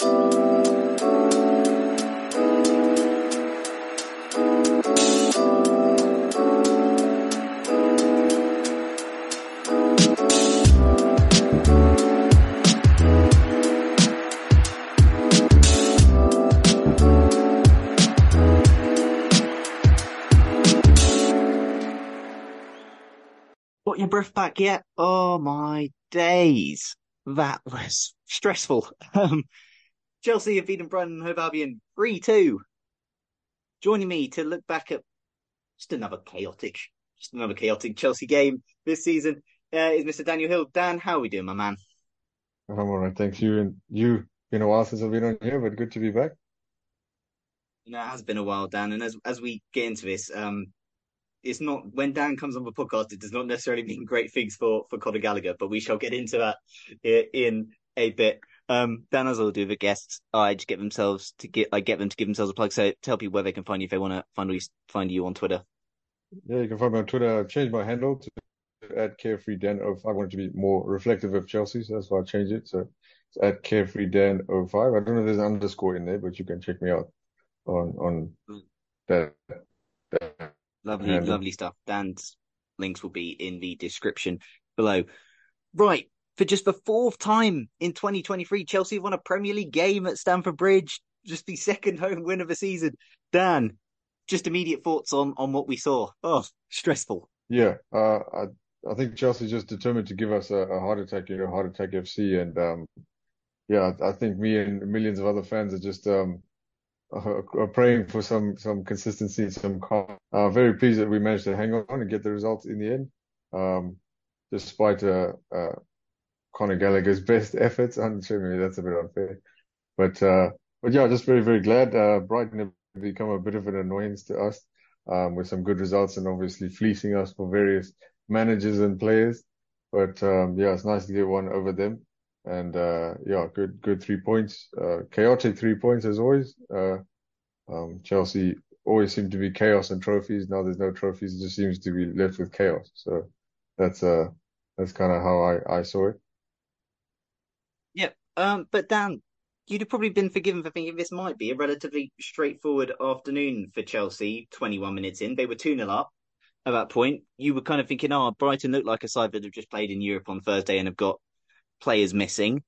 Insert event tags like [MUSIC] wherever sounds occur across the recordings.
Got your breath back yet? Oh my days. That was stressful. [LAUGHS] Um, Chelsea have beaten Brighton and Hove Albion 3-2. Joining me to look back at just another chaotic, just another chaotic Chelsea game this season uh, is Mr. Daniel Hill. Dan, how are we doing, my man? I'm all right, thanks. You and you. Been a while since I've been on here, but good to be back. You know, it has been a while, Dan. And as as we get into this, um, it's not when Dan comes on the podcast, it does not necessarily mean great things for for Conor Gallagher, but we shall get into that in a bit. Um, Dan, as I'll do the guests, I just get themselves to get I get them to give themselves a plug. So tell people where they can find you if they want to find you find you on Twitter. Yeah, you can find me on Twitter. I've changed my handle to at carefree Dan. Of I wanted to be more reflective of Chelsea, so that's why I changed it. So it's at carefree Dan 05. I don't know if there's an underscore in there, but you can check me out on on that. that Lovely, handle. lovely stuff. Dan's links will be in the description below. Right. For just the fourth time in 2023, Chelsea won a Premier League game at Stamford Bridge. Just the second home win of the season. Dan, just immediate thoughts on on what we saw. Oh, stressful. Yeah, uh, I I think Chelsea just determined to give us a, a heart attack, you know, heart attack FC, and um, yeah, I think me and millions of other fans are just um, are praying for some some consistency, some calm. Uh, very pleased that we managed to hang on and get the results in the end, um, despite uh, uh, Conor Gallagher's best [LAUGHS] efforts. I'm sure maybe that's a bit unfair, but uh, but yeah, just very very glad. Uh, Brighton have become a bit of an annoyance to us um, with some good results and obviously fleecing us for various managers and players. But um, yeah, it's nice to get one over them. And uh, yeah, good good three points. Uh, chaotic three points as always. Uh, um, Chelsea always seem to be chaos and trophies. Now there's no trophies; it just seems to be left with chaos. So that's uh that's kind of how I I saw it. Um, but Dan, you'd have probably been forgiven for thinking this might be a relatively straightforward afternoon for Chelsea. 21 minutes in, they were 2 0 up at that point. You were kind of thinking, oh, Brighton looked like a side that have just played in Europe on Thursday and have got players missing.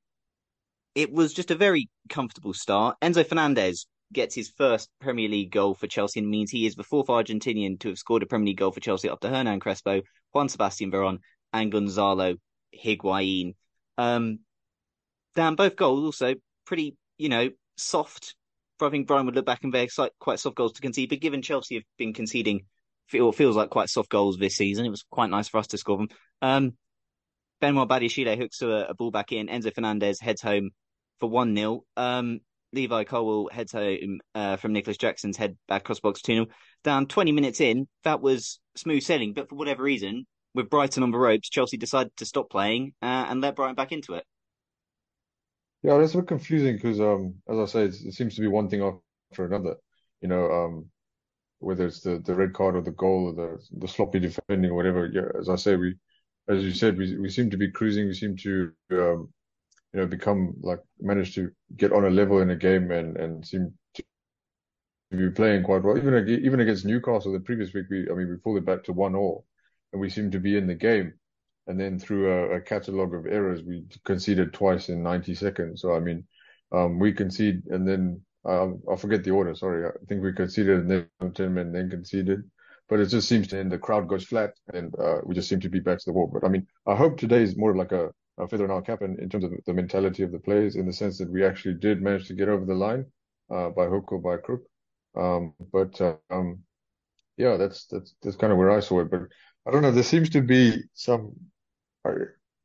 It was just a very comfortable start. Enzo Fernandez gets his first Premier League goal for Chelsea and means he is the fourth Argentinian to have scored a Premier League goal for Chelsea after Hernan Crespo, Juan Sebastian Veron, and Gonzalo Higuain. Um, Dan, both goals also pretty, you know, soft. I think Brighton would look back and they're quite soft goals to concede, but given Chelsea have been conceding feel, feels like quite soft goals this season, it was quite nice for us to score them. Um, Benoit Badiashile hooks a, a, ball back in. Enzo Fernandez heads home for 1 0. Um, Levi Colwill heads home uh, from Nicolas Jackson's head back cross box 2 0. Down 20 minutes in, that was smooth sailing, but for whatever reason, with Brighton on the ropes, Chelsea decided to stop playing uh, and let Brighton back into it. Yeah, that's a bit confusing because, um, as I say, it seems to be one thing after another. You know, um, whether it's the, the red card or the goal or the the sloppy defending or whatever. Yeah, as I say, we, as you said, we we seem to be cruising. We seem to, um, you know, become like manage to get on a level in a game and and seem to be playing quite well. Even even against Newcastle the previous week, we I mean we pulled it back to one all, and we seem to be in the game. And then through a, a catalogue of errors, we conceded twice in 90 seconds. So I mean, um, we concede and then uh, I forget the order. Sorry, I think we conceded and then 10 men, then conceded. But it just seems to end. The crowd goes flat, and uh, we just seem to be back to the wall. But I mean, I hope today is more like a, a feather in our cap in, in terms of the mentality of the players, in the sense that we actually did manage to get over the line uh, by hook or by crook. Um, but um, yeah, that's that's that's kind of where I saw it. But I don't know. There seems to be some.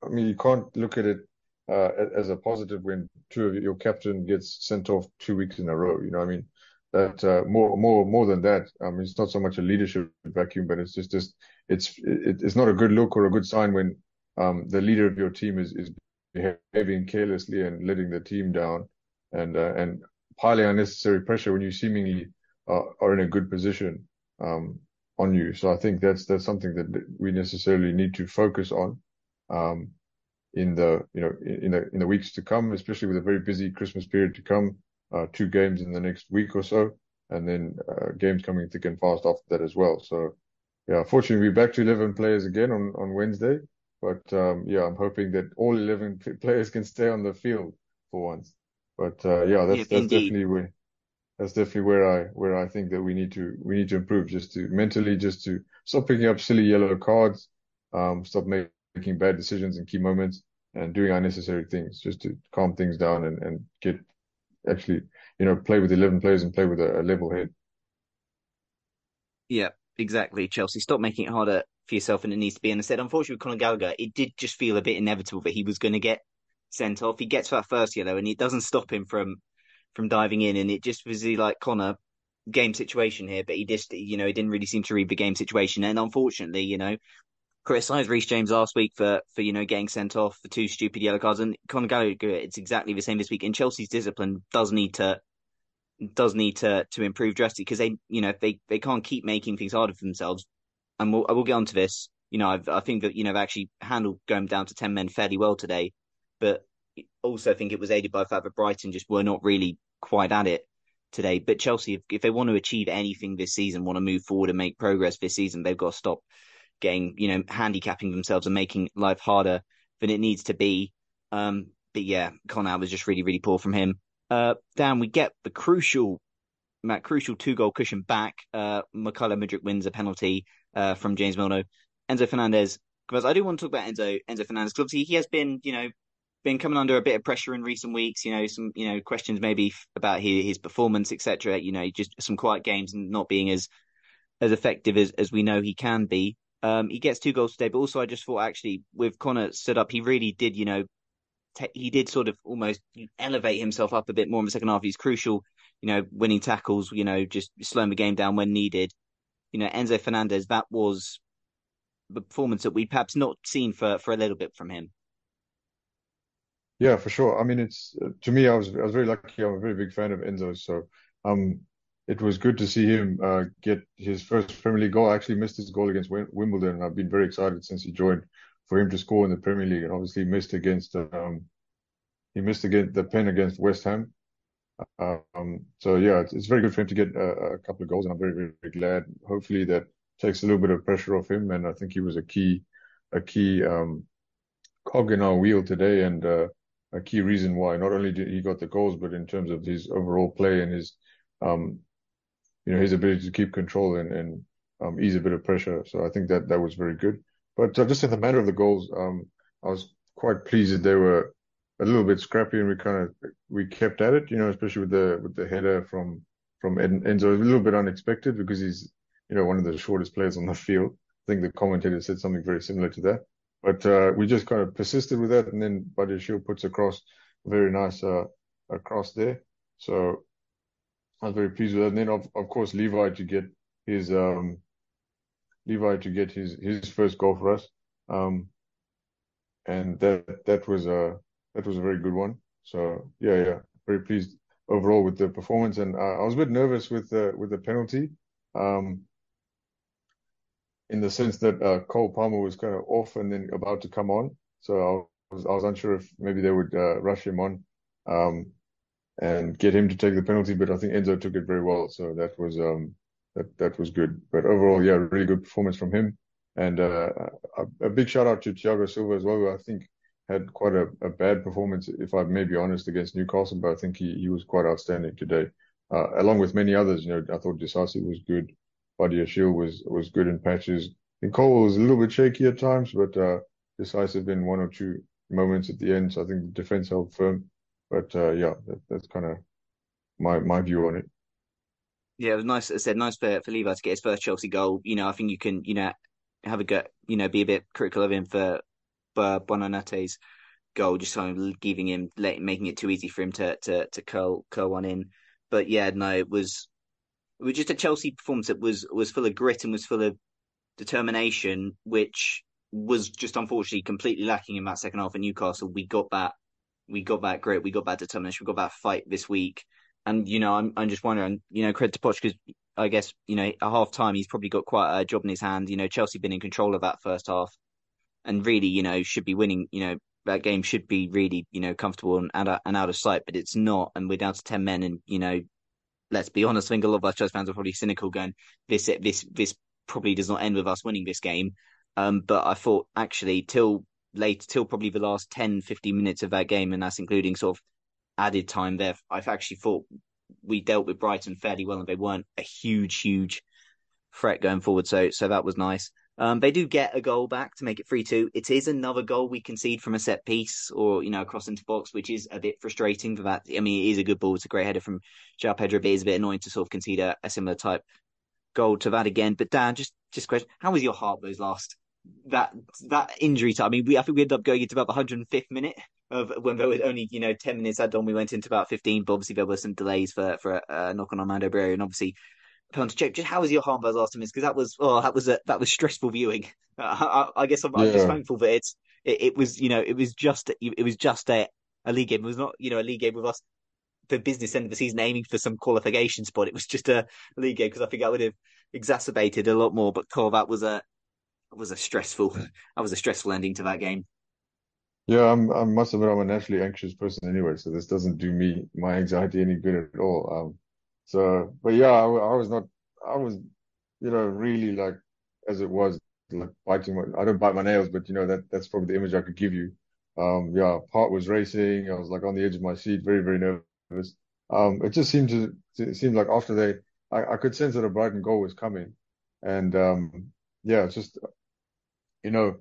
I, mean, you can't look at it uh, as a positive when two of your captain gets sent off two weeks in a row. You know, I mean, that uh, more more more than that. I mean, it's not so much a leadership vacuum, but it's just just it's it, it's not a good look or a good sign when um, the leader of your team is is behaving carelessly and letting the team down and uh, and piling unnecessary pressure when you seemingly are, are in a good position um, on you. So I think that's that's something that we necessarily need to focus on. Um, in the you know in the in the weeks to come, especially with a very busy Christmas period to come. Uh, two games in the next week or so, and then uh, games coming thick and fast after that as well. So yeah, fortunately we're back to 11 players again on on Wednesday. But um, yeah, I'm hoping that all 11 players can stay on the field for once. But uh, yeah, that's that's definitely where that's definitely where I where I think that we need to we need to improve just to mentally just to stop picking up silly yellow cards, um, stop making making bad decisions in key moments and doing unnecessary things just to calm things down and, and get actually, you know, play with 11 players and play with a, a level head. Yeah, exactly. Chelsea, stop making it harder for yourself than it needs to be. And I said, unfortunately, with Conor Gallagher, it did just feel a bit inevitable that he was going to get sent off. He gets that first yellow and it doesn't stop him from from diving in. And it just was like Conor, game situation here, but he just, you know, he didn't really seem to read the game situation. And unfortunately, you know, criticised Reece James last week for for you know getting sent off for two stupid yellow cards, and Conor Gallagher, it's exactly the same this week. And Chelsea's discipline does need to does need to to improve drastically because they you know they they can't keep making things harder for themselves. And we'll, I will get onto this. You know, I've, I think that you know they've actually handled going down to ten men fairly well today, but also think it was aided by the fact that Brighton just were not really quite at it today. But Chelsea, if, if they want to achieve anything this season, want to move forward and make progress this season, they've got to stop getting, you know, handicapping themselves and making life harder than it needs to be. Um, but yeah, Conor was just really, really poor from him. Uh, Dan, we get the crucial, that crucial two goal cushion back. Uh, Mudryk wins a penalty uh, from James Milner. Enzo Fernandez, because I do want to talk about Enzo Enzo Fernandez because obviously he has been, you know, been coming under a bit of pressure in recent weeks. You know, some you know questions maybe about his, his performance, etc. You know, just some quiet games and not being as as effective as as we know he can be. Um, he gets two goals today, but also I just thought actually with Conor stood up, he really did, you know, he did sort of almost elevate himself up a bit more in the second half. He's crucial, you know, winning tackles, you know, just slowing the game down when needed. You know, Enzo Fernandez, that was the performance that we perhaps not seen for for a little bit from him. Yeah, for sure. I mean, it's to me, I was I was very lucky. I'm a very big fan of Enzo, so um, it was good to see him uh, get his first Premier League goal. I actually missed his goal against Wimbledon. I've been very excited since he joined for him to score in the Premier League, and obviously missed against um, he missed against the pen against West Ham. Um, so yeah, it's, it's, very good for him to get a, a, couple of goals, and I'm very, very, very glad. Hopefully that takes a little bit of pressure off him, and I think he was a key a key um, cog in our wheel today, and uh, a key reason why not only did he got the goals, but in terms of his overall play and his um, you know, his ability to keep control and, and um, ease a bit of pressure. So I think that that was very good. But uh, just in the matter of the goals, um, I was quite pleased that they were a little bit scrappy and we kind of we kept at it. You know, especially with the with the header from from Enzo, It was a little bit unexpected because he's you know one of the shortest players on the field. I think the commentator said something very similar to that. But uh, we just kind of persisted with that, and then Badiashile puts across a very nice uh, across there. So I was very pleased with that. And then of, of course Levi to get his um Levi to get his his first goal for us. Um and that that was a that was a very good one. So yeah, yeah, very pleased overall with the performance. And uh, I was a bit nervous with the with the penalty, um, in the sense that uh, Cole Palmer was kind of off and then about to come on. So I was I was unsure if maybe they would uh, rush him on, um, and get him to take the penalty. But I think Enzo took it very well, so that was um that that was good. But overall, yeah, really good performance from him. And uh, a, a, big shout out to Thiago Silva as well, who I think had quite a, a, bad performance, if I may be honest, against Newcastle, but I think he, he was quite outstanding today, uh, along with many others. You know, I thought Disasi was good, Badiashile was was good in patches. And Cole was a little bit shaky at times, but uh, decisive in one or two moments at the end. So I think the defense held firm. But uh, yeah, that, that's kind of my my view on it. Yeah, it was nice. I said, nice for, for Levi to get his first Chelsea goal. You know, I think you can, you know, have a go, you know, be a bit critical of him for, Buonanotte's goal, just kind of giving him, making it too easy for him to to to curl curl one in. But yeah, no, it was it was just a Chelsea performance that was was full of grit and was full of determination, which was just unfortunately completely lacking in that second half at Newcastle. We got that, we got that grit, we got that determination, we got that fight this week. And you know, I'm I'm just wondering, you know, credit to Poch because I guess you know at half time he's probably got quite a job in his hand. You know, Chelsea been in control of that first half, and really, you know, should be winning. You know, that game should be really, you know, comfortable and out, and out of sight, but it's not. And we're down to ten men, and you know, let's be honest, I think a lot of us Chelsea fans are probably cynical, going, this this this probably does not end with us winning this game. Um, but I thought actually till late, till probably the last 10, 15 minutes of that game, and that's including sort of added time there. I've actually thought we dealt with Brighton fairly well, and they weren't a huge, huge threat going forward. So, so that was nice. Um, they do get a goal back to make it three two. It is another goal we concede from a set piece or you know across into box, which is a bit frustrating for that. I mean, it is a good ball. It's a great header from João Pedro, but it is a bit annoying to sort of concede a, a similar type goal to that again. But Dan, just just question: How was your heart those last that that injury time? I mean, we I think we ended up going into about the 105th minute of when there was only you know 10 minutes added on. We went into about 15, but obviously there were some delays for for a, a knock on Armando Broja, and obviously penalty check. Just how was your last minutes? Because that was oh that was a that was stressful viewing. Uh, I, I, guess I'm, yeah. I'm, just thankful that it's it, it, was you know it was just it was just a, a league game. It was not you know a league game with us the business end of the season aiming for some qualification spot. It was just a league game because I think I would have exacerbated a lot more. But Cole, that was a was a stressful [LAUGHS] that was a stressful ending to that game. Yeah, I'm I must admit I'm a naturally anxious person anyway, so this doesn't do me my anxiety any good at all. Um, so but yeah, I, I was not I was you know really like as it was like biting my I don't bite my nails, but you know that that's probably the image I could give you. Um, yeah, heart was racing. I was like on the edge of my seat, very very nervous. Um, it just seemed to it seemed like after they I, I could sense that a Brighton goal was coming, and um, yeah, it's just you know,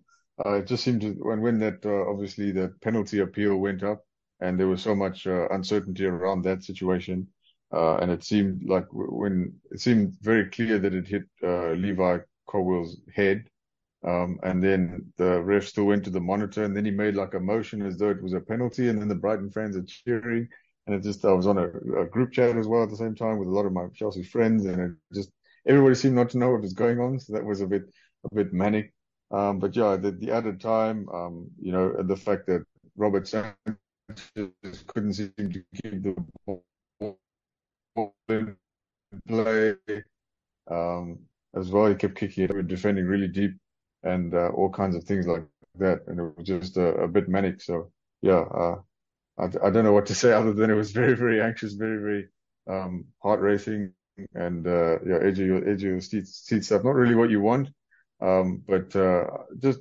uh, it just seemed to when when that uh, obviously the penalty appeal went up, and there was so much uh, uncertainty around that situation, uh, and it seemed like when it seemed very clear that it hit uh, Levi Colwill's head, um, and then the ref still went to the monitor, and then he made like a motion as though it was a penalty, and then the Brighton fans are cheering, and it just I was on a, a group chat as well at the same time with a lot of my Chelsea friends, and it just everybody seemed not to know what was going on, so that was a bit a bit manic. Um, but yeah, the, the added time, um, you know, the fact that Robert Sanchez couldn't seem to keep the ball in play um, as well. He kept kicking it, defending really deep, and uh, all kinds of things like that. And it was just a, bit manic. So yeah, uh, I, don't know what to [LAUGHS] say other than it was very, very anxious, very, very um, heart racing, and uh, yeah, edge of your seat, stuff. Not really what you want, but uh, just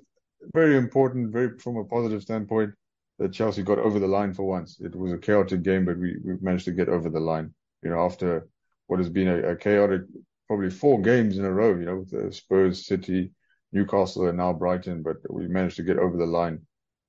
very important, very from a positive standpoint that Chelsea got over the line for once. It was a chaotic game, but we, managed to get over the line. You know, after what has been a, chaotic, probably four games in a row. You know, with the Spurs, City, Newcastle, and now Brighton, but we managed to get over the line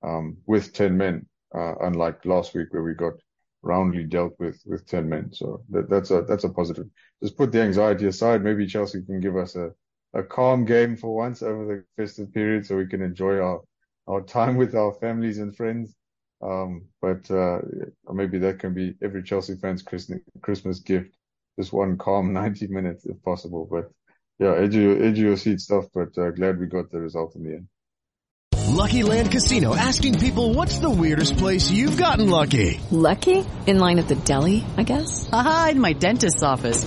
um, with ten men, uh, unlike last week where we got roundly dealt with with ten men. So that, that's a that's a positive. Just put the anxiety aside. Maybe Chelsea can give us a a calm game for once over the festive period so we can enjoy our, our time [LAUGHS] with our families and friends. Um, but, uh, maybe that can be every Chelsea fan's Christmas gift. Just one calm [LAUGHS] 90 minutes if possible. But yeah, edge of your, edge of your seat stuff, but uh, glad we got the result in the end. Lucky Land Casino asking people what's the weirdest place you've gotten lucky? Lucky? In line at the deli, I guess? Aha, in my dentist's office.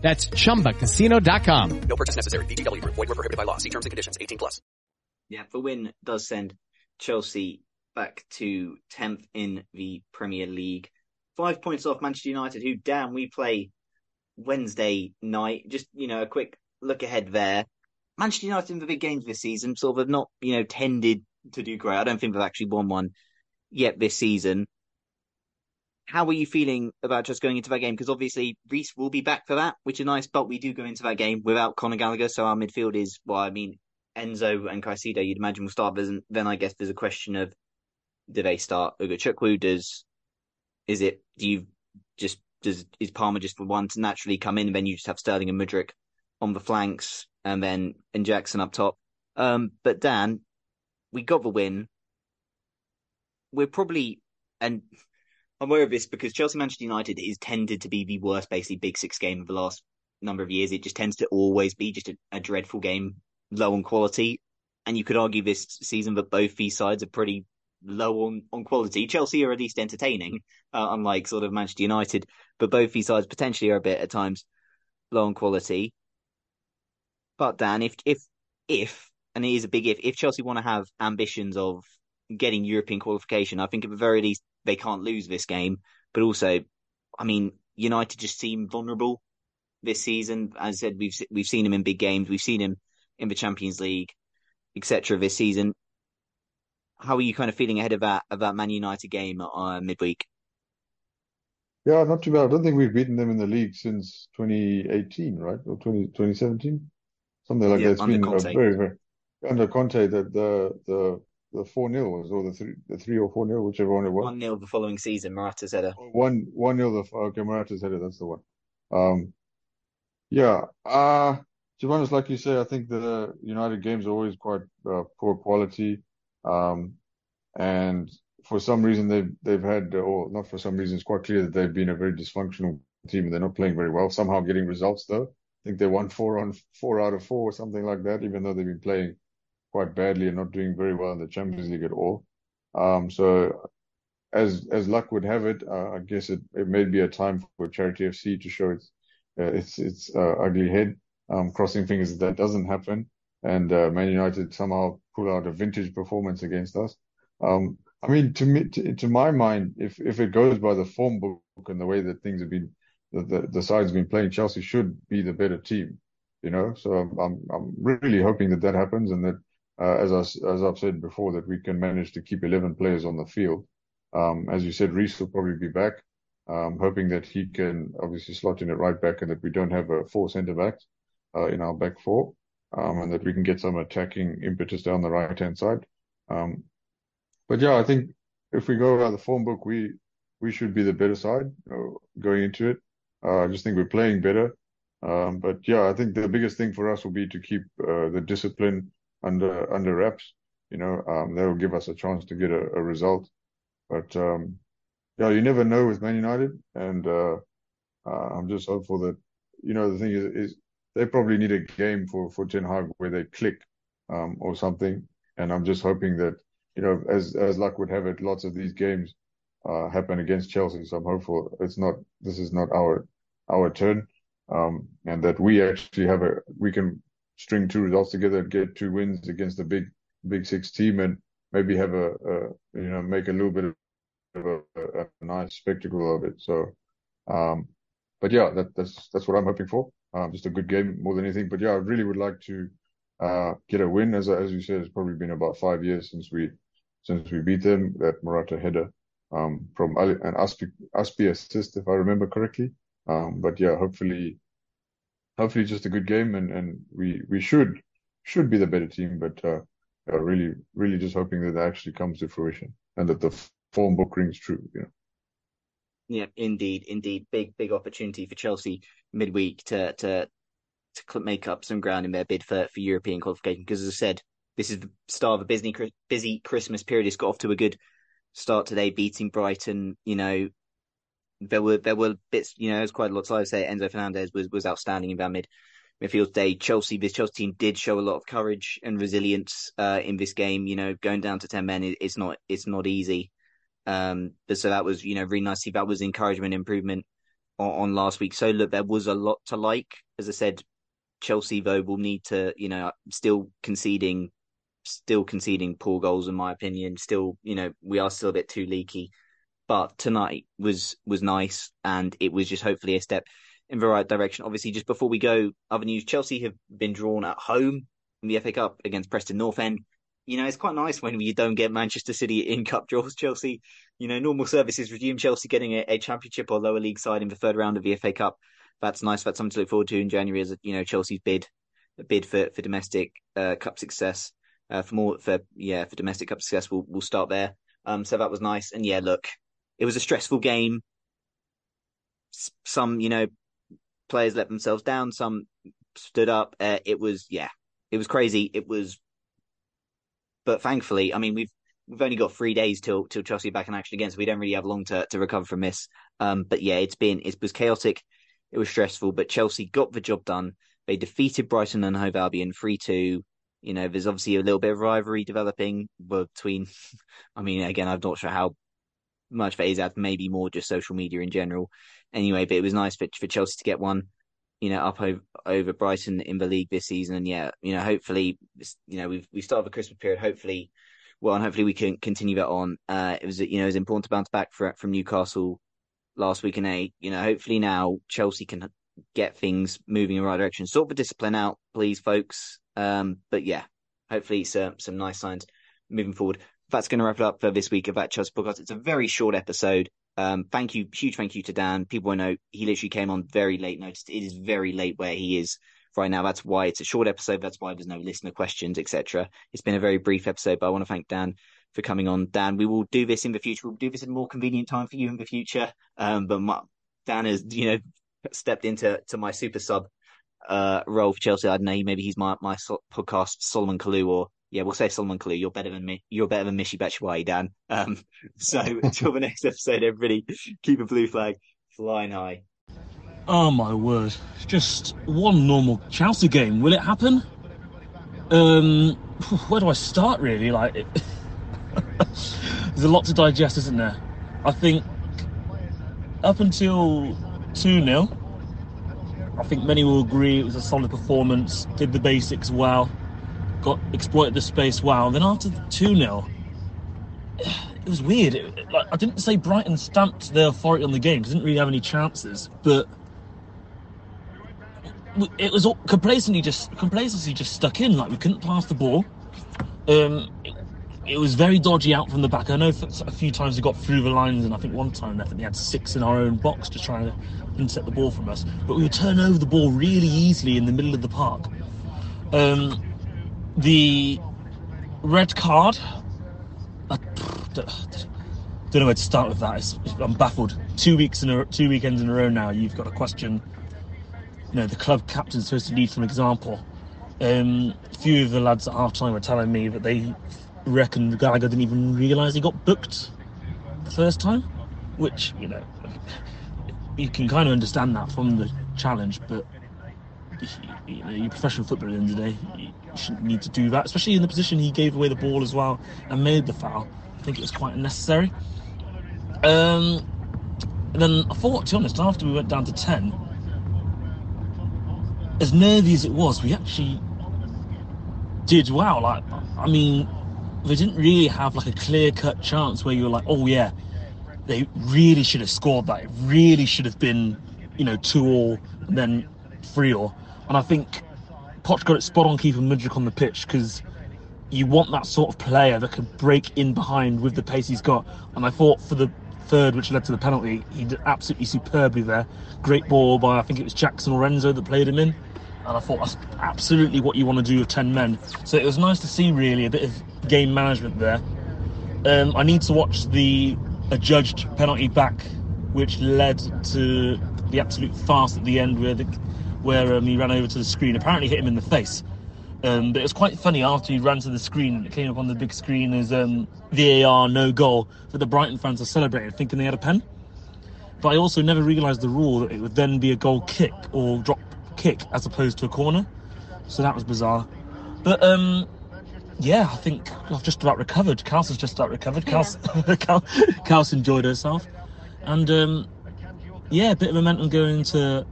That's ChumbaCasino.com. No purchase necessary. VGW. Void were prohibited by law. See terms and conditions. 18 plus. Yeah, the win does send Chelsea back to 10th in the Premier League. Five points off Manchester United, who, damn, we play Wednesday night. Just, you know, a quick look ahead there. Manchester United in the big games this season sort of have not, you know, tended to do great. I don't think they've actually won one yet this season. How are you feeling about just going into that game? Because obviously Reece will be back for that, which is nice, but we do go into that game without Conor Gallagher. So our midfield is, well, I mean, Enzo and Caicedo, you'd imagine will start. But then I guess there's a question of do they start Ugochukwu? Does is it do you just does is Palmer just the one to naturally come in and then you just have Sterling and Mudryk on the flanks and then and Jackson up top? Um, but Dan, we got the win. We're probably and I'm aware of this because Chelsea Manchester United is tended to be the worst, basically big six game of the last number of years. It just tends to always be just a, a dreadful game, low on quality. And you could argue this season that both these sides are pretty low on, on quality. Chelsea are at least entertaining, uh, unlike sort of Manchester United, but both these sides potentially are a bit at times low on quality. But Dan, if if if and it is a big if, if Chelsea want to have ambitions of getting European qualification, I think at the very least they can't lose this game. But also, I mean, United just seem vulnerable this season. As I said, we've we've seen him in big games, we've seen him in the Champions League, etc. This season, how are you kind of feeling ahead of that of that Man United game uh, midweek? Yeah, not too bad. I don't think we've beaten them in the league since 2018, right, or 20, 2017, something like Yeah, that. It's under been Conte. very, very under Conte that the the the four 0 was or the three the three or four 0 whichever one it was. One 0 the following season, Morata's header. One one nil. The okay, Morata's header. That's the one. Um, yeah. Uh to be honest, like you say, I think the United games are always quite uh, poor quality. Um, and for some reason they've they've had, or not for some reason, it's quite clear that they've been a very dysfunctional team and they're not playing very well. Somehow getting results though. I think they won four on four out of four or something like that, even though they've been playing quite badly and not doing very well in the Champions League at all. Um, so as as luck would have it, uh, I guess it, it may be a time for Charity FC to show its uh, its its uh, ugly head. Um, crossing fingers that doesn't happen, and uh, Man United somehow pull out a vintage performance against us. Um, I mean, to me, to, to my mind, if if it goes by the form book and the way that things have been, the the, the side's been playing, Chelsea should be the better team. You know, so I'm I'm, I'm really hoping that that happens and that, as I as I've said before, that we can manage to keep 11 players on the field. Um, as you said, Reece will probably be back. Um, hoping that he can obviously slot in at right back and that we don't have a four centre backs uh, in our back four, um, and that we can get some attacking impetus down the right hand side. Um, but yeah, I think if we go by the form book, we we should be the better side going into it. Uh, I just think we're playing better. Um, but yeah, I think the biggest thing for us will be to keep uh, the discipline under under wraps. You know, um, that will give us a chance to get a, a result. But um, yeah, you never know with Man United, and uh, uh, I'm just hopeful that you know the thing is, is they probably need a game for for Ten Hag where they click um, or something, and I'm just hoping that you know as as luck would have it, lots of these games uh, happen against Chelsea. So I'm hopeful it's not this is not our our turn, um, and that we actually have a we can string two results together and get two wins against the big big six team and maybe have a, a you know make a little bit of a, a, nice spectacle of it. So, um, but yeah, that, that's that's what I'm hoping for. Um, just a good game more than anything. But yeah, I really would like to uh, get a win. As as you said, it's probably been about five years since we since we beat them. That Morata header um, from Ali, an Azpi Azpi assist, if I remember correctly. Um, but yeah, hopefully, hopefully just a good game, and and we we should should be the better team. But uh, really, really just hoping that that actually comes to fruition and that the form book rings true. You know. Yeah, indeed, indeed, big big opportunity for Chelsea midweek to to to make up some ground in their bid for for European qualification. Because as I said, this is the start of a busy busy Christmas period. It's got off to a good start today, beating Brighton. You know, there were there were bits. You know, there's quite a lot. So I would say Enzo Fernandez was was outstanding in their mid midfield day. Chelsea, this Chelsea team did show a lot of courage and resilience uh, in this game. You know, going down to ten men, it's not it's not easy. Um, but so that was you know really nice. That was encouragement, improvement on, on last week. So look, there was a lot to like. As I said, Chelsea though will need to you know still conceding, still conceding poor goals in my opinion. Still, you know, we are still a bit too leaky. But tonight was was nice, and it was just hopefully a step in the right direction. Obviously, just before we go, other news: Chelsea have been drawn at home in the FA Cup against Preston North End. You know, it's quite nice when you don't get Manchester City in cup draws. Chelsea, you know, normal services resume. Chelsea getting a, a championship or lower league side in the third round of the FA Cup. That's nice. That's something to look forward to in January. As you know, Chelsea's bid, bid for for domestic uh, cup success. Uh, for more for yeah for domestic cup success, we'll we'll start there. Um, so that was nice. And yeah, look, it was a stressful game. Some you know players let themselves down. Some stood up. Uh, it was yeah, it was crazy. It was, but thankfully, I mean, we've we've only got three days till till Chelsea back in action again, so we don't really have long to to recover from this. Um, but yeah, it's been it was chaotic. It was stressful, but Chelsea got the job done. They defeated Brighton and Hove Albion three two. You know, there's obviously a little bit of rivalry developing between. [LAUGHS] I mean, again, I'm not sure how much that is. Maybe more just social media in general anyway, but it was nice for, for Chelsea to get one, you know, up over, over Brighton in the league this season. And yeah, you know, hopefully, you know, we've we started the Christmas period. Hopefully, well, and hopefully we can continue that on. Uh, it was you know it was important to bounce back for, from Newcastle last week, and a you know hopefully now Chelsea can get things moving in the right direction. Sort the discipline out, please, folks. Um, but yeah, hopefully some some nice signs moving forward. That's going to wrap it up for this week of that Chelsea podcast. It's a very short episode. Um, thank you, huge thank you to Dan. People know he literally came on very late notice. It is very late where he is right now. That's why it's a short episode. That's why there's no listener questions, etc. It's been a very brief episode, but I want to thank Dan for coming on. Dan, we will do this in the future. We'll do this in a more convenient time for you in the future. Um, but my, Dan has, you know, stepped into to my super sub uh, role for Chelsea. I don't know. Maybe he's my my podcast Solomon Kalou or yeah, we'll say Solomon Kalou. You're better than me. You're better than Michy Batshuayi, Dan. Um, [LAUGHS] so until the next episode, everybody, keep a blue flag flying high. Oh my word! Just one normal Chelsea game. Will it happen? Um, [SIGHS] where do I start? Really, like, it... [LAUGHS] there's a lot to digest, isn't there? I think up until two 0 I think many will agree it was a solid performance. Did the basics well got exploited the space well. Then after 2 0, it was weird. It, like, I didn't say Brighton stamped their authority on the game didn't really have any chances, but it was complacency just complacency just stuck in. Like we couldn't pass the ball. Um, it, it, was very dodgy out from the back. I know a few times we got through the lines, and I think one time I think they had six in our own box to try and intercept the ball from us. But we would turn over the ball really easily in the middle of the park. Um, the red card. I don't know where to start with that. I'm baffled. Two weeks in a two weekends in a row now. You've got a question. You know, the club captain's supposed to lead from example. Um, a few of the lads at half time were telling me that they reckon Gallagher didn't even realise he got booked the first time, which you know you can kind of understand that from the challenge, but you know, you're professional footballer at the end of the day. Shouldn't need to do that, especially in the position he gave away the ball as well and made the foul. I think it was quite unnecessary. Um, and then I thought, to be honest, after we went down to 10, as nervy as it was, we actually did well. Like, I mean, they didn't really have like a clear cut chance where you were like, oh yeah, they really should have scored that. It really should have been, you know, two all and then three all. And I think Poch got it spot on keeping Mudryk on the pitch because you want that sort of player that can break in behind with the pace he's got. And I thought for the third, which led to the penalty, he did absolutely superbly there. Great ball by I think it was Jackson Lorenzo that played him in. And I thought that's absolutely what you want to do with 10 men. So it was nice to see really a bit of game management there. Um, I need to watch the adjudged penalty back, which led to the absolute farce at the end where the, where um, he ran over to the screen. Apparently hit him in the face. Um, but it was quite funny after he ran to the screen. It came up on the big screen as um, VAR no goal. that the Brighton fans are celebrating, thinking they had a pen. But I also never realised the rule that it would then be a goal kick or drop kick as opposed to a corner. So that was bizarre. But um, yeah, I think I've just about recovered. Kals has just about recovered. Kals, Kals [LAUGHS] enjoyed herself, and um, yeah, a bit of momentum going to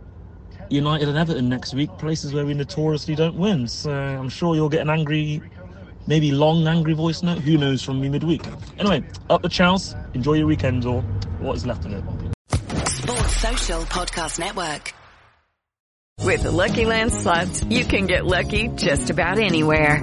United and Everton next week, places where we notoriously don't win. So I'm sure you'll get an angry, maybe long angry voice note. Who knows from me midweek. Anyway, up the Charles. Enjoy your weekend or what is left of it. Sports Social Podcast Network. With the Lucky Land slots, you can get lucky just about anywhere.